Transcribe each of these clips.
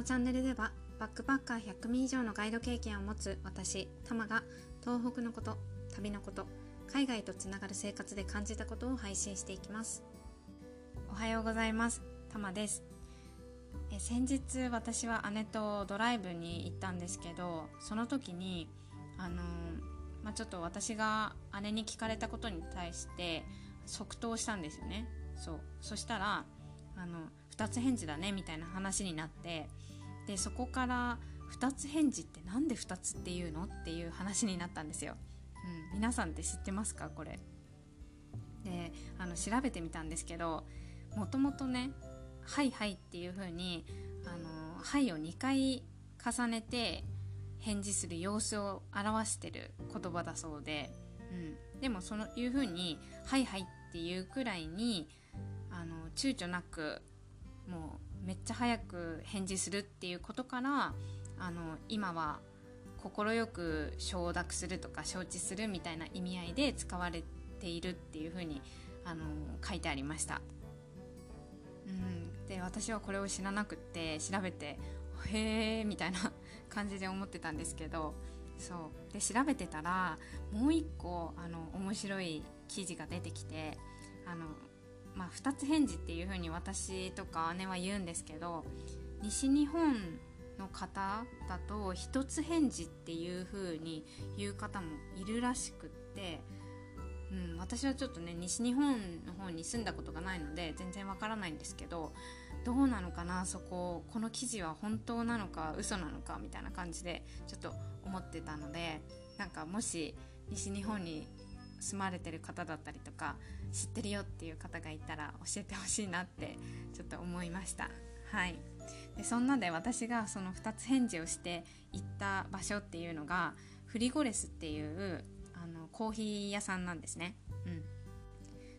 のチャンネルではバックパッカー100組以上のガイド経験を持つ私タマが東北のこと旅のこと海外とつながる生活で感じたことを配信していきます。おはようございます。タマです。え先日私は姉とドライブに行ったんですけどその時にあのまあ、ちょっと私が姉に聞かれたことに対して即答したんですよね。そう。そしたらあの2つ返事だねみたいな話になってでそこから2つ返事って何で2つっていうのっていう話になったんですよ、うん、皆さんって知ってますか？これ。であの調べてみたんですけどもともとね「はいはい」っていう風にあの「はい」を2回重ねて返事する様子を表してる言葉だそうで、うん、でもそのいう風に「はいはい」っていうくらいに躊躇なくもうめっちゃ早く返事するっていうことからあの今は快く承諾するとか承知するみたいな意味合いで使われているっていうふうにあの書いてありました。うん、で私はこれを知らなくって調べてへえみたいな感じで思ってたんですけどそうで調べてたらもう一個あの面白い記事が出てきてあのまあ、2つ返事っていう風に私とか姉は言うんですけど西日本の方だと1つ返事っていう風に言う方もいるらしくって、うん、私はちょっとね西日本の方に住んだことがないので全然わからないんですけどどうなのかなそここの記事は本当なのか嘘なのかみたいな感じでちょっと思ってたのでなんかもし西日本に住まれてる方だったりとか知ってるよっていう方がいたら教えてほしいなってちょっと思いました。はい。でそんなで私がその2つ返事をして行った場所っていうのがフリゴレスっていうあのコーヒー屋さんなんですね。うん。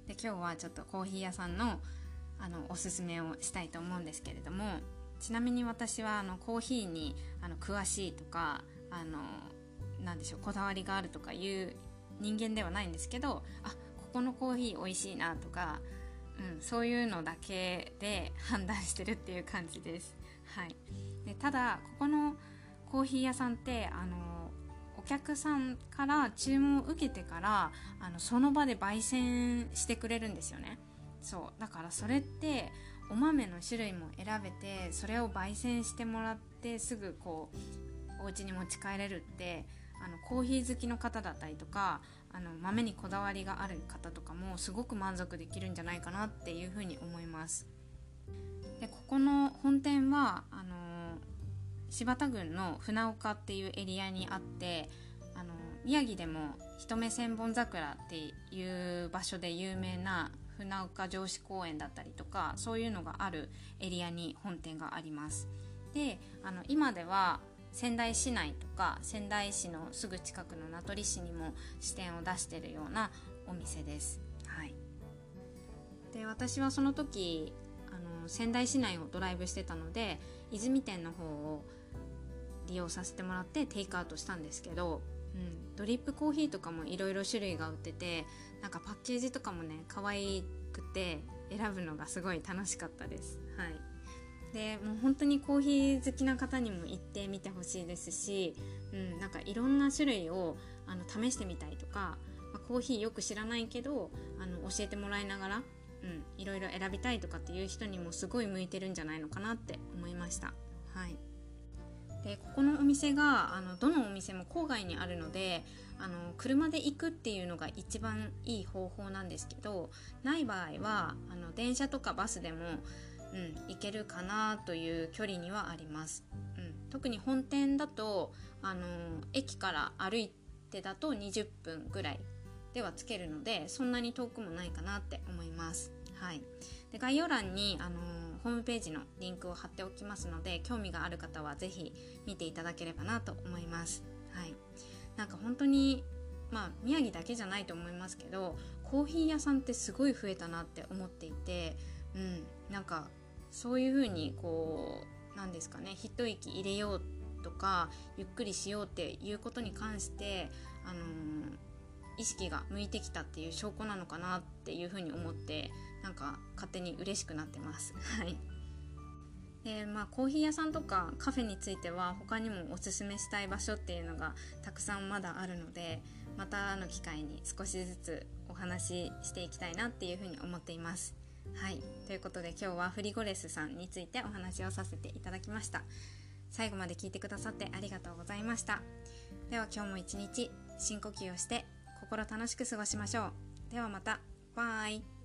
で今日はちょっとコーヒー屋さんのあのおすすめをしたいと思うんですけれどもちなみに私はあのコーヒーにあの詳しいとかあのなでしょうこだわりがあるとかいう人間ではないんですけどあここのコーヒー美味しいなとか、うん、そういうのだけで判断してるっていう感じです。はい、でただここのコーヒー屋さんってあのお客さんから注文を受けてからあのその場で焙煎してくれるんですよね。そう。だからそれってお豆の種類も選べてそれを焙煎してもらってすぐこうお家に持ち帰れるってあのコーヒー好きの方だったりとかあの豆にこだわりがある方とかもすごく満足できるんじゃないかなっていうふうに思います。でここの本店はあの柴田郡の船岡っていうエリアにあってあの宮城でも一目千本桜っていう場所で有名な船岡城址公園だったりとかそういうのがあるエリアに本店があります。であの今では仙台市内とか仙台市のすぐ近くの名取市にも支店を出してるようなお店です。はい、で私はその時あの仙台市内をドライブしてたので泉店の方を利用させてもらってテイクアウトしたんですけど、うん、ドリップコーヒーとかもいろいろ種類が売っててなんかパッケージとかもね可愛くて選ぶのがすごい楽しかったです。はいでもう本当にコーヒー好きな方にも行ってみてほしいですし、うん、なんかいろんな種類をあの試してみたいとか、まあ、コーヒーよく知らないけどあの教えてもらいながら、うん、いろいろ選びたいとかっていう人にもすごい向いてるんじゃないのかなって思いました。はいでここのお店があのどのお店も郊外にあるのであの車で行くっていうのが一番いい方法なんですけどない場合はあの電車とかバスでもうん、行けるかなという距離にはあります。うん、特に本店だと、あのー、駅から歩いてだと20分ぐらいではつけるのでそんなに遠くもないかなって思います。はい、で概要欄に、あのー、ホームページのリンクを貼っておきますので興味がある方は是非見ていただければなと思います。はい、なんか本当にまあ宮城だけじゃないと思いますけどコーヒー屋さんってすごい増えたなって思っていて、うん、なんかそういうふうにこうなんですかね一息入れようとかゆっくりしようっていうことに関して、あのー、意識が向いてきたっていう証拠なのかなっていうふうに思ってなんか勝手に嬉しくなってます。はいでまあ、コーヒー屋さんとかカフェについては他にもおすすめしたい場所っていうのがたくさんまだあるのでまたの機会に少しずつお話ししていきたいなっていうふうに思っています。はい。ということで今日はフリゴレスさんについてお話をさせていただきました。最後まで聞いてくださってありがとうございました。では今日も一日深呼吸をして心楽しく過ごしましょう。ではまた。バイ。